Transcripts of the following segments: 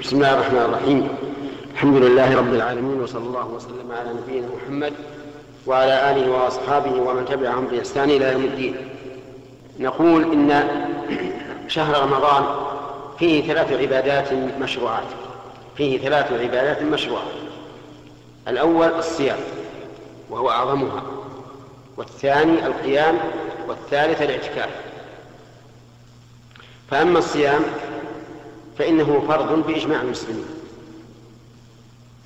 بسم الله الرحمن الرحيم. الحمد لله رب العالمين وصلى الله وسلم على نبينا محمد وعلى آله وأصحابه ومن تبعهم بإحسان إلى يوم الدين. نقول إن شهر رمضان فيه ثلاث عبادات مشروعات. فيه ثلاث عبادات مشروعات. الأول الصيام وهو أعظمها. والثاني القيام والثالث الاعتكاف. فأما الصيام فإنه فرض بإجماع المسلمين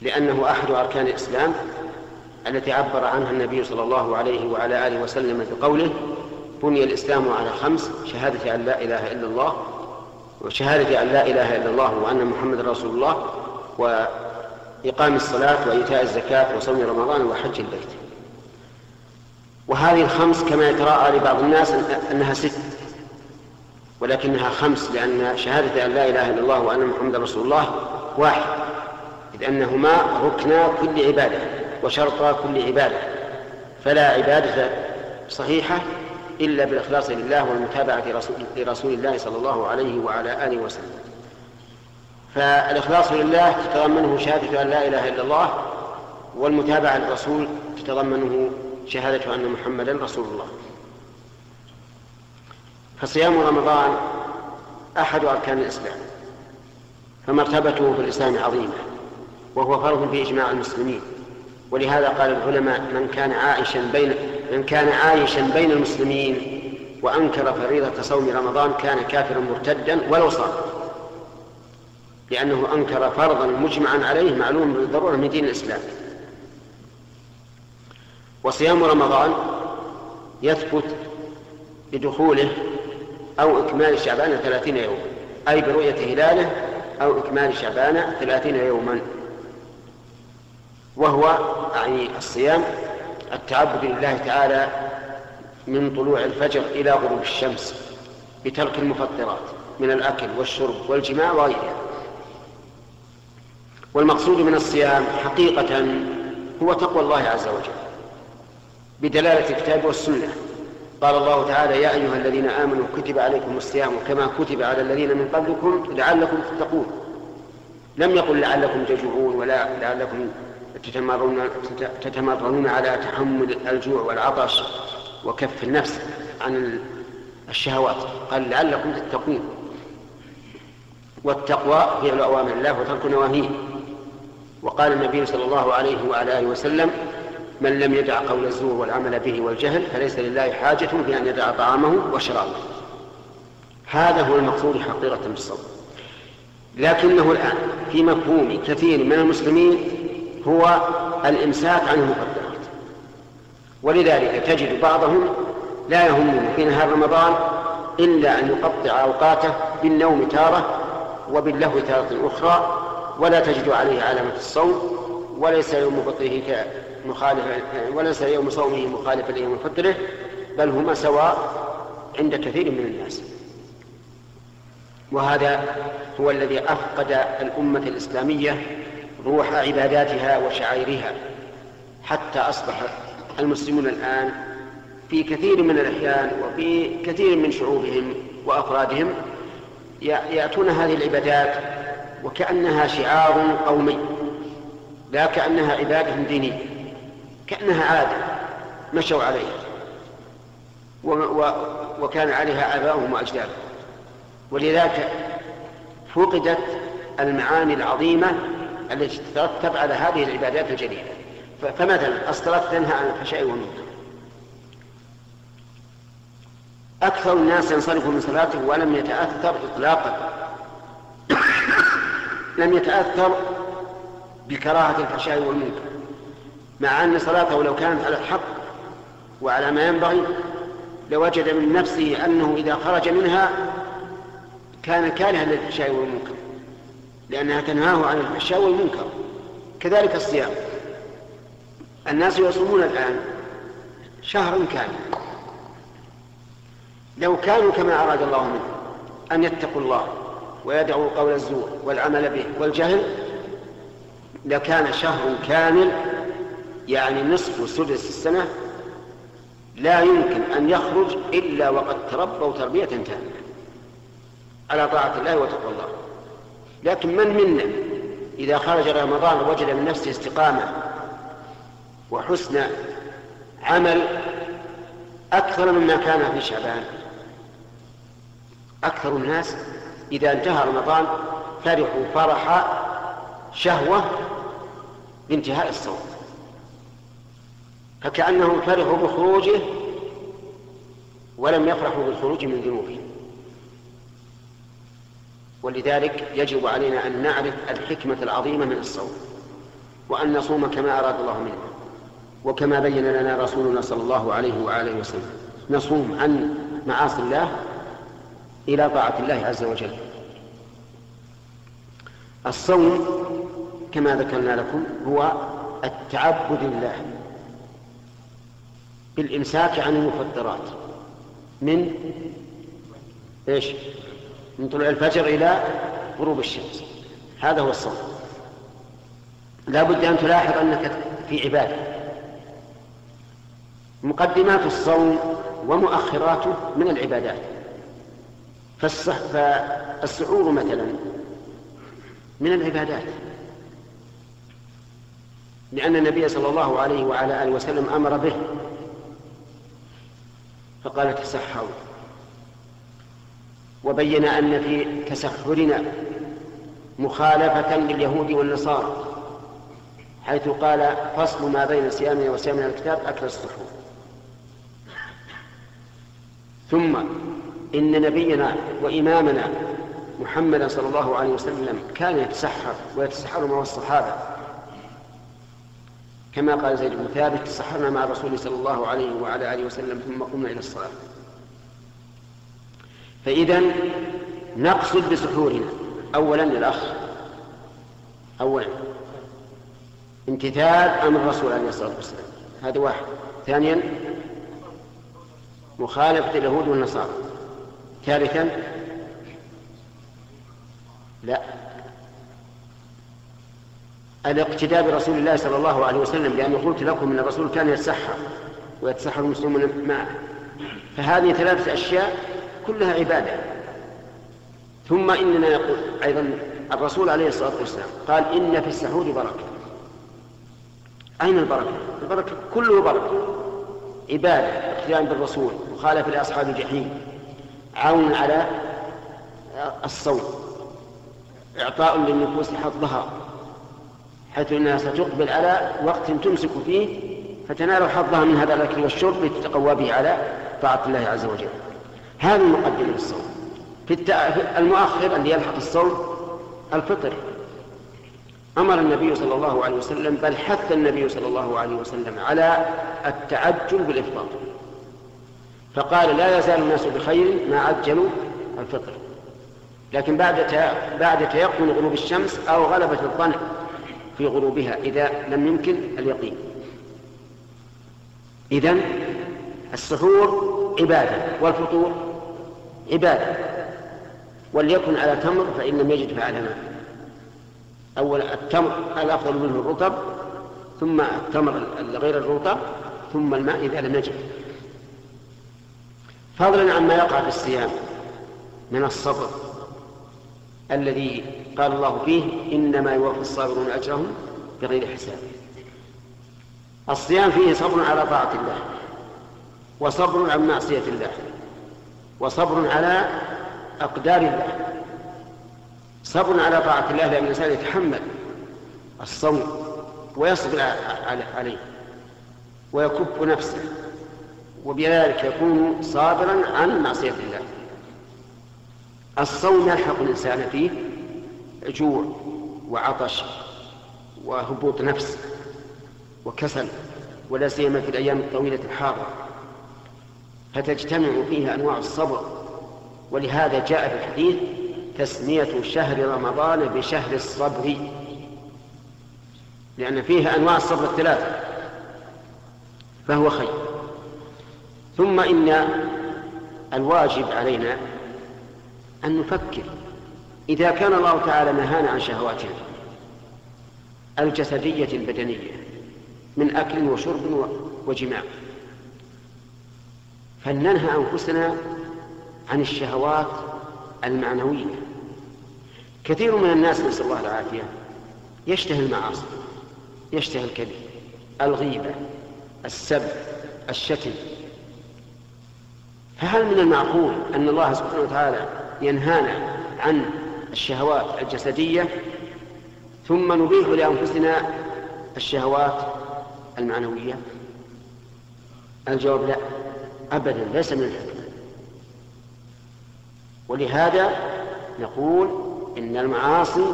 لأنه أحد أركان الإسلام التي عبر عنها النبي صلى الله عليه وعلى آله وسلم بقوله بني الإسلام على خمس شهادة أن لا إله إلا الله وشهادة أن لا إله إلا الله وأن محمد رسول الله وإقام الصلاة وإيتاء الزكاة وصوم رمضان وحج البيت. وهذه الخمس كما يتراءى لبعض الناس أنها ست ولكنها خمس لأن شهادة أن لا إله إلا الله وأن محمد رسول الله واحد إذ أنهما ركنا كل عبادة وشرطا كل عبادة فلا عبادة صحيحة إلا بالإخلاص لله والمتابعة لرسول الله صلى الله عليه وعلى آله وسلم. فالإخلاص لله تتضمنه شهادة أن لا إله إلا الله والمتابعة للرسول تتضمنه شهادة أن محمدا رسول الله. فصيام رمضان أحد أركان الإسلام فمرتبته في الإسلام عظيمة وهو فرض بإجماع المسلمين. ولهذا قال العلماء من كان عائشا بين من كان عايشا بين المسلمين وأنكر فريضة صوم رمضان كان كافرا مرتدا ولو صام لأنه أنكر فرضا مجمعا عليه معلوم بالضرورة من دين الإسلام. وصيام رمضان يثبت بدخوله أو إكمال شعبان ثلاثين يوما. أي برؤية هلاله أو إكمال شعبان ثلاثين يوما. وهو يعني الصيام التعبد لله تعالى من طلوع الفجر إلى غروب الشمس بترك المفطرات من الأكل والشرب والجماع وغيرها. والمقصود من الصيام حقيقة هو تقوى الله عز وجل بدلالة الكتاب والسنة. قال الله تعالى يا أيها الذين آمنوا كتب عليكم الصيام كما كتب على الذين من قبلكم لعلكم تتقون. لم يقل لعلكم تجوعون ولا لعلكم تتمرون تتمرنون على تحمل الجوع والعطش وكف النفس عن الشهوات. قال لعلكم تتقون. والتقوى فعل أوامر الله وترك نواهيه. وقال النبي صلى الله عليه وعلى آله وسلم من لم يدع قول الزور والعمل به والجهل فليس لله حاجة في أن يدع طعامه وشرابه. هذا هو المقصود حقيقة بالصوم. لكنه الآن في مفهوم كثير من المسلمين هو الإمساك عن المقدرات. ولذلك تجد بعضهم لا يهمه في نهار رمضان إلا أن يقطع أوقاته بالنوم تارة وباللهو تارة أخرى ولا تجد عليه علامة الصوم وليس يوم فطره مخالف وليس يوم صومه مخالفا ليوم فطره بل هما سواء عند كثير من الناس. وهذا هو الذي أفقد الأمة الإسلامية روح عباداتها وشعائرها حتى أصبح المسلمون الآن في كثير من الأحيان وفي كثير من شعوبهم وأفرادهم يأتون هذه العبادات وكأنها شعار قومي لا كأنها عبادة دينية. كأنها عادة مشوا عليها. و و وكان عليها آباؤهم وأجدادهم. ولذلك فقدت المعاني العظيمة التي تترتب على هذه العبادات الجليلة. فمثلا الصلاة تنهى عن الفحشاء والمنكر أكثر الناس ينصرف من صلاته ولم يتأثر إطلاقا. لم يتأثر بكراهة الفحشاء والمنكر. مع أن صلاته لو كانت على الحق وعلى ما ينبغي لوجد من نفسه أنه إذا خرج منها كان كارها للفحشاء والمنكر لأنها تنهاه عن الفحشاء والمنكر كذلك الصيام. الناس يصومون الآن شهرا كاملا. لو كانوا كما أراد الله منهم أن يتقوا الله ويدعوا قول الزور والعمل به والجهل لكان شهر كامل يعني نصف سدس السنة لا يمكن أن يخرج إلا وقد تربوا تربية تامة على طاعة الله وتقوى الله. لكن من منا إذا خرج رمضان وجد من نفسه استقامة وحسن عمل أكثر مما كان في شعبان. أكثر الناس إذا انتهى رمضان فرحوا فرح شهوة بانتهاء الصوم. فكأنهم فرحوا بخروجه ولم يفرحوا بالخروج من ذنوبهم ولذلك يجب علينا أن نعرف الحكمة العظيمة من الصوم وأن نصوم كما أراد الله منا وكما بين لنا رسولنا صلى الله عليه وآله وسلم. نصوم عن معاصي الله إلى طاعة الله عز وجل. الصوم كما ذكرنا لكم هو التعبد لله. بالإمساك عن المفطرات. من إيش؟ من طلوع الفجر إلى غروب الشمس. هذا هو الصوم. لا بد أن تلاحظ أنك في عبادة. مقدمات الصوم ومؤخراته من العبادات. فالصح فالسحور مثلا من العبادات. لأن النبي صلى الله عليه وعلى آله وسلم أمر به فقال تسحروا وبين أن في تسحرنا مخالفة لليهود والنصارى حيث قال فصل ما بين صيامنا وصيامنا الكتاب أكل السحور. ثم إن نبينا وإمامنا محمدا صلى الله عليه وسلم كان يتسحر ويتسحر مع الصحابة. كما قال زيد بن ثابت تسحرنا مع الرسول صلى الله عليه وعلى آله وسلم ثم قمنا إلى الصلاة. فإذا نقصد بسحورنا. أولا للأخ أولا. امتثال أمر الرسول عليه الصلاة والسلام. هذا واحد. ثانيا مخالفة اليهود والنصارى. ثالثا لا. الاقتداء برسول الله صلى الله عليه وسلم لأنه قلت لكم أن الرسول كان يتسحر ويتسحر المسلمون معه. فهذه ثلاثة أشياء كلها عبادة. ثم إننا يقول أيضا الرسول عليه الصلاة والسلام قال إن في السحور بركة. أين البركة؟ البركة كله بركة. عبادة اقتداء بالرسول مخالفة لأصحاب الجحيم عون على الصوم إعطاء للنفوس حظها. حيث أنها ستقبل على وقت تمسك فيه فتنال حظها من هذا الأكل والشرب لتتقوى به على طاعة الله عز وجل. هذه المقدمة للصوم. في المؤخر الذي يلحق الصوم الفطر. أمر النبي صلى الله عليه وسلم بل حث النبي صلى الله عليه وسلم على التعجل بالإفطار. فقال لا يزال الناس بخير ما عجلوا الفطر. لكن بعد بعد تيقن غروب الشمس أو غلبة الظن في غروبها إذا لم يمكن اليقين. إذن السحور عبادة والفطور عبادة. وليكن على تمر فإن لم يجد فعلى ماء أولا التمر الأفضل منه الرطب ثم التمر غير الرطب ثم الماء إذا لم يجد. فضلا عما يقع في الصيام من الصبر. الذي قال الله فيه إنما يوفي الصابرون أجرهم بغير حساب. الصيام فيه صبر على طاعة الله وصبر عن معصية الله وصبر على أقدار الله. صبر على طاعة الله لأن الإنسان يتحمل الصوم ويصبر عليه ويكف نفسه وبذلك يكون صابرا عن معصية الله. الصوم يلحق الإنسان فيه جوع وعطش وهبوط نفس وكسل ولا سيما في الأيام الطويلة الحارة فتجتمع فيها أنواع الصبر. ولهذا جاء في الحديث تسمية شهر رمضان بشهر الصبر. لأن فيها أنواع الصبر الثلاثة فهو خير. ثم إن الواجب علينا أن نفكر. إذا كان الله تعالى نهانا عن شهواتنا الجسدية البدنية من أكل وشرب وجماع. فلننهى أنفسنا عن الشهوات المعنوية. كثير من الناس نسأل الله العافية يشتهي المعاصي يشتهي الكذب الغيبة السب الشتم. فهل من المعقول أن الله سبحانه وتعالى ينهانا عن الشهوات الجسدية ثم نبيح لأنفسنا الشهوات المعنوية. الجواب لا أبدا ليس من الحكمة. ولهذا نقول إن المعاصي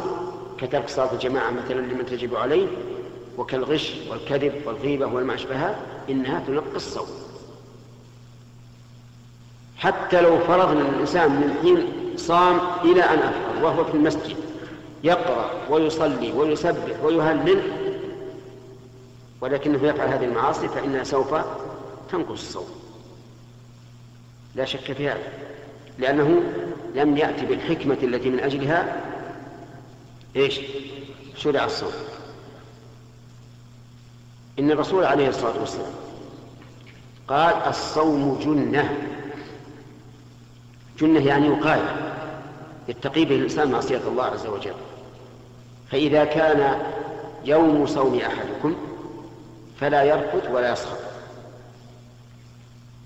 كترك صلاة الجماعة مثلا لمن تجب عليه وكالغش والكذب والغيبة والما أشبهها إنها تنقص الصوم. حتى لو فرضنا الإنسان من حين صام إلى أن أفطر وهو في المسجد. يقرأ ويصلي ويسبح ويهلل ولكنه يفعل هذه المعاصي فإنها سوف تنقص الصوم. لا شك في هذا لأنه لم يأتي بالحكمة التي من أجلها إيش؟ شرع الصوم. إن الرسول عليه الصلاة والسلام قال الصوم جنة. جنة يعني وقاية. يتقي به الإنسان معصية الله عز وجل. فإذا كان يوم صوم أحدكم فلا يرفث ولا يسخط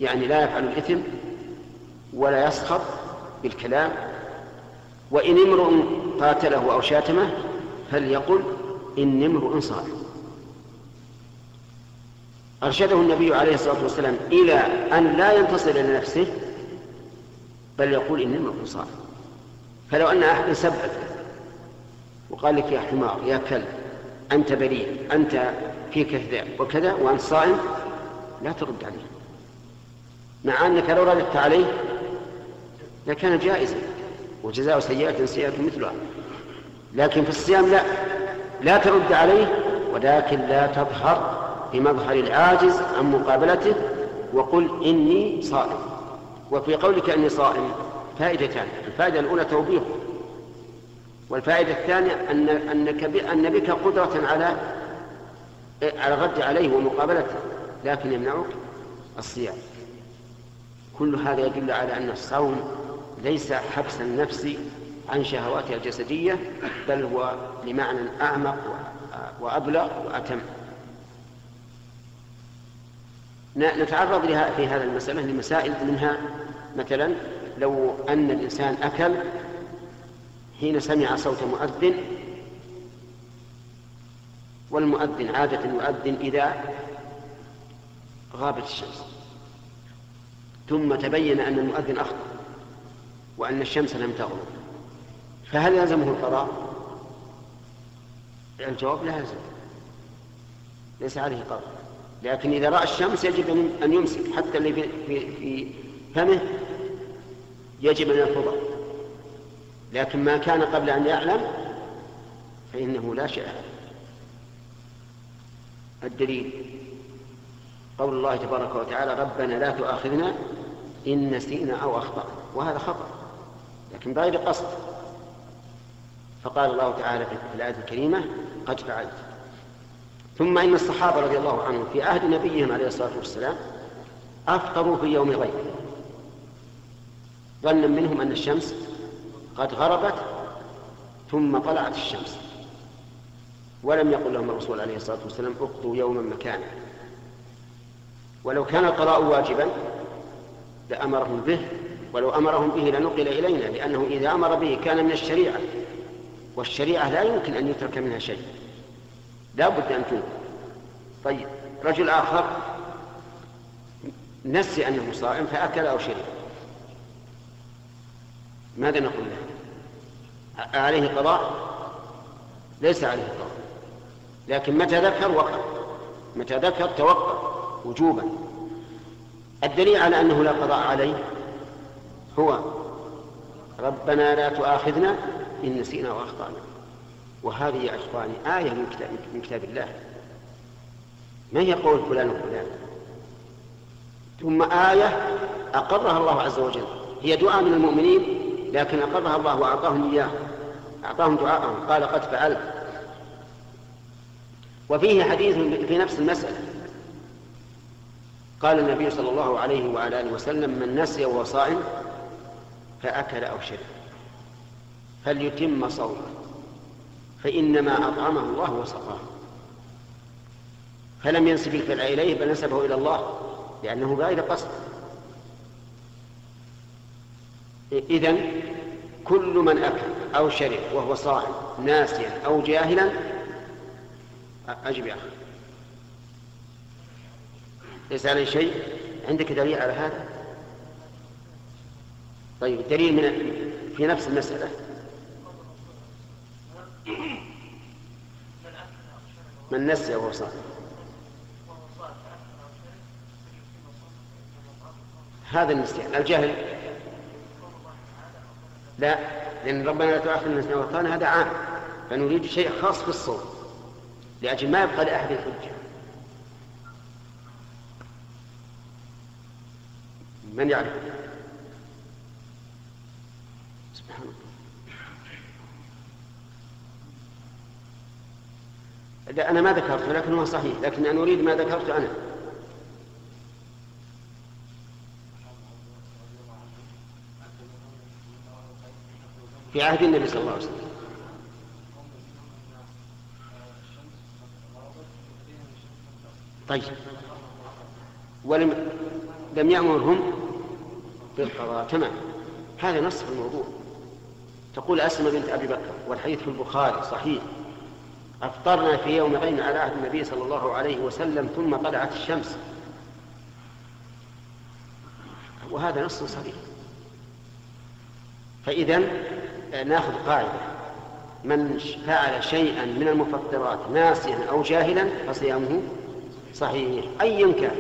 يعني لا يفعل الإثم ولا يسخط بالكلام. وإن امرؤ قاتله أو شاتمه فليقل إني امرؤ صائم. أرشده النبي عليه الصلاة والسلام إلى أن لا ينتصر لنفسه بل يقول إني امرؤ صائم. فلو أن أحد سبك وقال لك يا حمار يا كلب أنت بريء أنت فيك كذا وكذا وأنت صائم لا ترد عليه. مع أنك لو رددت عليه لكان جائزا وجزاء سيئة سيئة مثلها. لكن في الصيام لا. لا ترد عليه ولكن لا تظهر بمظهر العاجز عن مقابلته وقل إني صائم. وفي قولك إني صائم. فائدتان الفائدة الأولى توبيخه والفائدة الثانية أن أنك أن بك قدرة على على الرد عليه ومقابلته لكن يمنعك الصيام. كل هذا يدل على أن الصوم ليس حبس النفس عن شهواتها الجسدية بل هو لمعنى أعمق وأبلغ وأتم. نتعرض لها في هذا المسألة لمسائل منها مثلا لو أن الإنسان أكل حين سمع صوت مؤذن والمؤذن عادة يؤذن إذا غابت الشمس. ثم تبين أن المؤذن أخطأ وأن الشمس لم تغرب. فهل يلزمه القضاء؟ الجواب لا يلزم. ليس عليه قضاء. لكن إذا رأى الشمس يجب أن يمسك حتى اللي في, في فمه يجب أن يرفضه. لكن ما كان قبل أن يعلم فإنه لا شيء. الدليل. قول الله تبارك وتعالى ربنا لا تؤاخذنا إن نسينا أو أخطأنا. وهذا خطأ. لكن بغير قصد. فقال الله تعالى في الآية الكريمة قد فعلت. ثم إن الصحابة رضي الله عنهم في عهد نبيهم عليه الصلاة والسلام أفطروا في يوم غيب ظنا منهم أن الشمس قد غربت ثم طلعت الشمس. ولم يقل لهم الرسول عليه الصلاة والسلام أقضوا يوما مكانا. ولو كان القضاء واجبا لأمرهم به ولو أمرهم به لنقل إلينا لأنه إذا أمر به كان من الشريعة. والشريعة لا يمكن أن يترك منها شيء. لا بد أن تنقل طيب رجل آخر نسي أنه صائم فأكل أو شرب. ماذا نقول له؟ عليه قضاء؟ ليس عليه قضاء. لكن متى ذكر؟ وقف متى ذكر؟ توقف وجوبا. الدليل على أنه لا قضاء عليه هو ربنا لا تؤاخذنا إن نسينا وأخطأنا وهذه يا إخواني آية من كتاب, من كتاب الله. ما هي قول فلان وفلان؟ ثم آية أقرها الله عز وجل. هي دعاء من المؤمنين لكن أقرها الله وأعطاهم إياه. أعطاهم دعاءهم. قال قد فعلت. وفيه حديث في نفس المسألة. قال النبي صلى الله عليه وعلى آله وسلم من نسي وهو صائم فأكل أو شرب فليتم صومه فإنما أطعمه الله وسقاه. فلم ينسب الفعل إليه بل نسبه إلى الله لأنه بغير قصد. إذن كل من أكل أو شرب وهو صائم ناسيا أو جاهلا أجب يا أخي. ليس عليه شيء عندك دليل على هذا؟ طيب الدليل من في نفس المسألة. من نسي وهو صائم هذا النسيان الجهل لا لأن ربنا لا تؤاخذنا إن نسينا هذا عام فنريد شيء خاص في الصوم لأجل ما يبقى لأحد الحجة. من يعرف؟ سبحان الله. لا أنا ما ذكرت لكن هو صحيح. لكن أنا أريد ما ذكرت أنا. في عهد النبي صلى الله عليه وسلم. طيب. ولم لم يأمرهم بالقضاء. تمام. هذا نص في الموضوع. تقول أسمى بنت أبي بكر والحديث في البخاري صحيح. أفطرنا في يوم غين على عهد النبي صلى الله عليه وسلم ثم طلعت الشمس. وهذا نص صريح فإذا ناخذ قاعدة. من فعل شيئا من المفطرات ناسيا أو جاهلا فصيامه صحيح. أيا كان.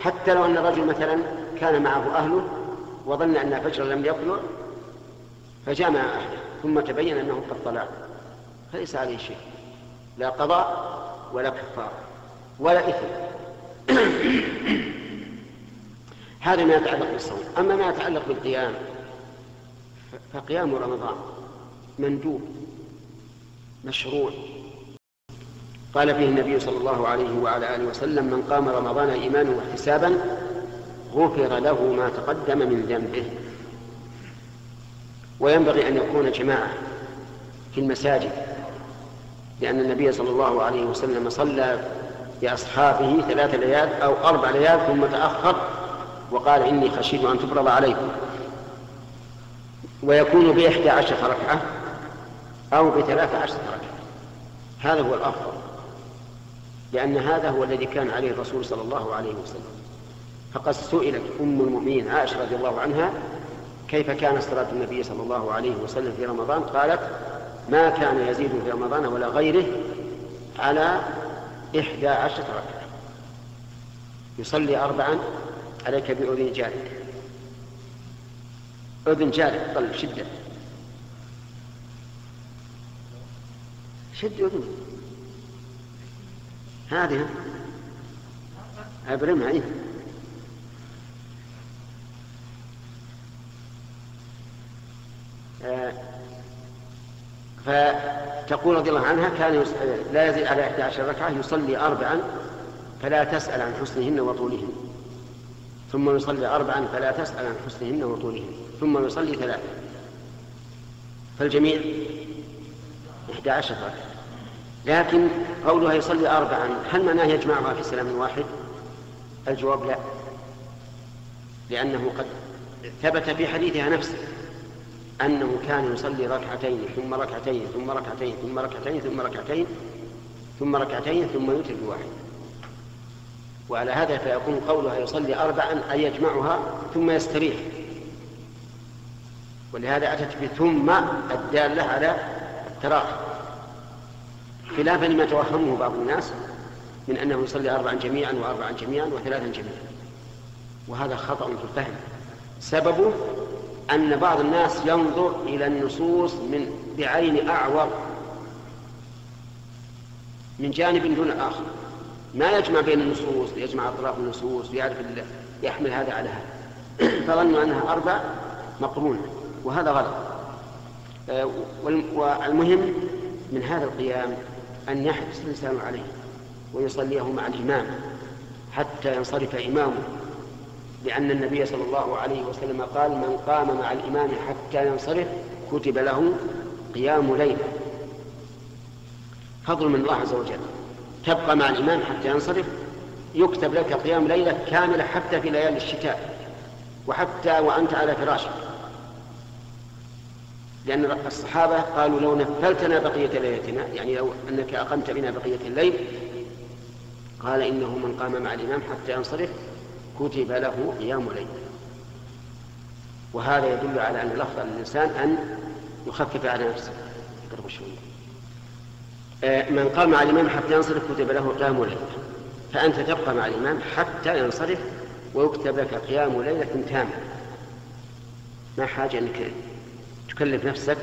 حتى لو أن الرجل مثلا كان معه أهله وظن أن الفجر لم يطلع فجامع أهله ثم تبين أنه قد طلع. فليس عليه شيء. لا قضاء ولا كفارة ولا إثم. هذا ما يتعلق بالصوم. أما ما يتعلق بالقيام فقيام رمضان مندوب مشروع. قال فيه النبي صلى الله عليه وعلى آله وسلم من قام رمضان إيمانا واحتسابا غفر له ما تقدم من ذنبه. وينبغي أن يكون جماعة في المساجد لأن النبي صلى الله عليه وسلم صلى بأصحابه ثلاث ليال أو أربع ليال ثم تأخر وقال إني خشيت أن تفرض عليكم. ويكون بإحدى عشرة ركعة أو بثلاث عشرة ركعة. هذا هو الأفضل لأن هذا هو الذي كان عليه الرسول صلى الله عليه وسلم. فقد سئلت أم المؤمنين عائشة رضي الله عنها كيف كان صلاة النبي صلى الله عليه وسلم في رمضان؟ قالت ما كان يزيد في رمضان ولا غيره على إحدى عشرة ركعة. يصلي أربعا عليك بأذن جارك. أذن جارك طلب شدة شد أذن هذه أبرمها إيه. آه فتقول رضي الله عنها كان لا يزيد على 11 ركعة يصلي أربعا فلا تسأل عن حسنهن وطولهن. ثم يصلي أربعا فلا تسأل عن حسنهن وطولهن. ثم يصلي ثلاثة. فالجميع إحدى عشر ركعة. لكن قولها يصلي أربعا. هل معناه يجمعها في سلام واحد؟ الجواب لا. لأنه قد ثبت في حديثها نفسه أنه كان يصلي ركعتين ثم ركعتين ثم ركعتين ثم ركعتين ثم ركعتين ثم ركعتين ثم يوتر بواحد وعلى هذا فيكون قولها يصلي أربعا أي يجمعها ثم يستريح. ولهذا أتت بثم الدالة على التراخي. خلافا لما توهمه بعض الناس من أنه يصلي أربعا جميعا وأربعا جميعا وثلاثا جميعا. وهذا خطأ في الفهم. سببه أن بعض الناس ينظر إلى النصوص من بعين أعور من جانب دون الآخر ما يجمع بين النصوص يجمع أطراف النصوص ويعرف يحمل هذا على هذا. فظنوا أنها أربع مقرونة وهذا غلط. آه، والمهم من هذا القيام أن يحرص الإنسان عليه ويصليه مع الإمام حتى ينصرف إمامه لأن النبي صلى الله عليه وسلم قال من قام مع الإمام حتى ينصرف كتب له قيام ليلة. فضل من الله عز وجل. تبقى مع الإمام حتى ينصرف يكتب لك قيام ليلة كاملة حتى في ليالي الشتاء وحتى وأنت على فراشك. لأن الصحابة قالوا لو نفلتنا بقية ليلتنا يعني لو أنك أقمت بنا بقية الليل قال إنه من قام مع الإمام حتى ينصرف كتب له قيام ليل وهذا يدل على أن الأفضل للإنسان أن يخفف على نفسه. قرب شوية من قام مع الإمام حتى ينصرف كتب له قيام ليل فأنت تبقى مع الإمام حتى ينصرف ويكتب لك قيام ليلة تامة ما حاجة أنك تكلف نفسك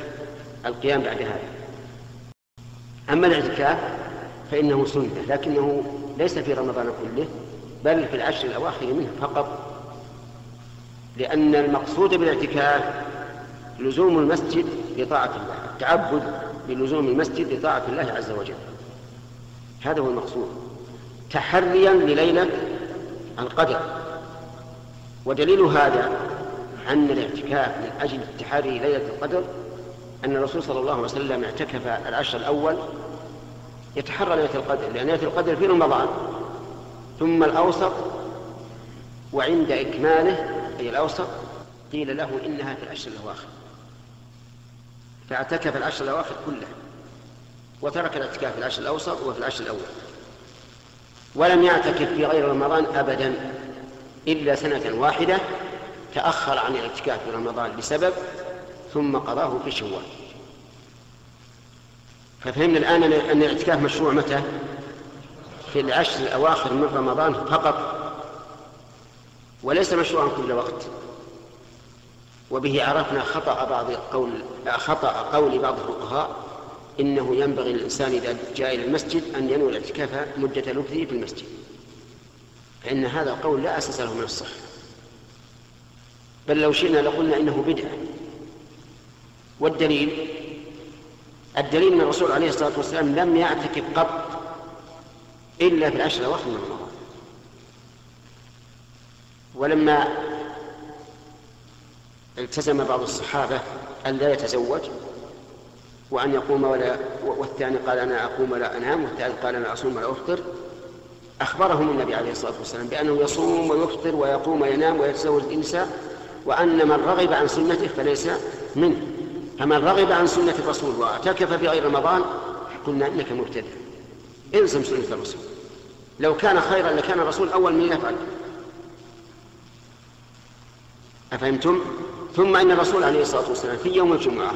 القيام بعد هذا. أما الاعتكاف فإنه سنة لكنه ليس في رمضان كله بل في العشر الأواخر منه فقط. لأن المقصود بالاعتكاف لزوم المسجد لطاعة الله التعبد بلزوم المسجد لطاعة الله عز وجل. هذا هو المقصود. تحريا لليلة القدر. ودليل هذا أن الاعتكاف من أجل التحري ليلة القدر أن الرسول صلى الله عليه وسلم اعتكف العشر الأول يتحرى ليلة القدر لأن ليلة القدر في رمضان. ثم الأوسط وعند إكماله أي الأوسط قيل له إنها في العشر الأواخر. فاعتكف العشر الأواخر كلها وترك الاعتكاف في العشر الأوسط وفي العشر الأول. ولم يعتكف في غير رمضان أبدا إلا سنة واحدة تأخر عن الاعتكاف في رمضان بسبب ثم قضاه في شوال. ففهمنا الآن أن الاعتكاف مشروع متى؟ في العشر الأواخر من رمضان فقط وليس مشروعا كل وقت. وبه عرفنا خطأ بعض قول خطأ قول بعض الفقهاء إنه ينبغي للإنسان إذا جاء إلى المسجد أن ينوي الاعتكاف مدة لبثه في المسجد. فإن هذا القول لا أساس له من الصحة بل لو شئنا لقلنا إنه بدعة. والدليل الدليل أن الرسول عليه الصلاة والسلام لم يعتكف قط إلا في العشر الأواخر من رمضان. ولما التزم بعض الصحابة أن لا يتزوج وأن يقوم ولا والثاني قال أنا أقوم ولا أنام والثالث قال أنا أصوم ولا أفطر. أخبرهم النبي عليه الصلاة والسلام بأنه يصوم ويفطر ويقوم وينام ويتزوج النساء وأن من رغب عن سنته فليس منه. فمن رغب عن سنة الرسول واعتكف في غير رمضان قلنا إنك مبتدع. إلزم سنة الرسول. لو كان خيرا لكان الرسول أول من يفعل. أفهمتم؟ ثم إن الرسول عليه الصلاة والسلام في يوم الجمعة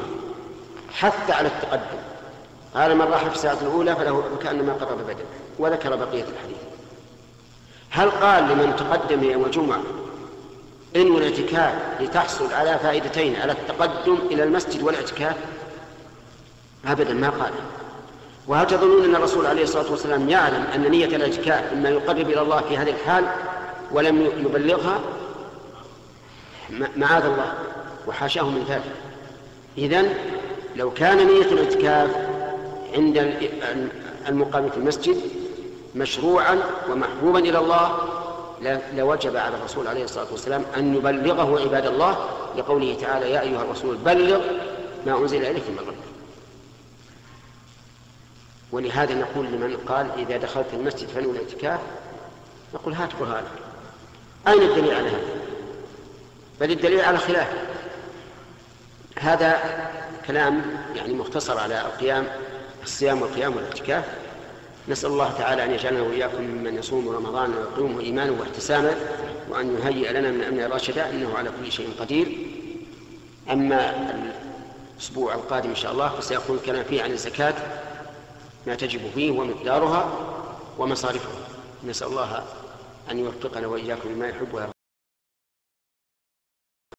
حث على التقدم. قال من راح في الساعة الأولى فله كأنما قرب بدنه وذكر بقية الحديث. هل قال لمن تقدم يوم الجمعة إن الاعتكاف لتحصل على فائدتين على التقدم إلى المسجد والاعتكاف؟ أبدا ما قال. وهل تظنون أن الرسول عليه الصلاة والسلام يعلم أن نية الاعتكاف مما يقرب إلى الله في هذه الحال ولم يبلغها؟ معاذ الله. وحاشاه من ذلك. إذن لو كان نية الاعتكاف عند المقام في المسجد مشروعا ومحبوبا إلى الله لوجب على الرسول عليه الصلاة والسلام أن يبلغه عباد الله لقوله تعالى يا أيها الرسول بلغ ما أنزل إليك من ربك. ولهذا نقول لمن قال إذا دخلت المسجد فنوي الاعتكاف. نقول هات برهانك أين الدليل على هذا؟ بل الدليل على خلاف. هذا كلام يعني مختصر على القيام الصيام والقيام والاعتكاف. نسأل الله تعالى أن يجعلنا وإياكم ممن يصوم رمضان ويقوم إيمانا واحتساما وأن يهيئ لنا من أمن راشدا إنه على كل شيء قدير. أما الأسبوع القادم إن شاء الله فسيكون الكلام فيه عن الزكاة ما تجب فيه ومقدارها ومصارفها. نسأل الله أن يوفقنا وإياكم لما يحب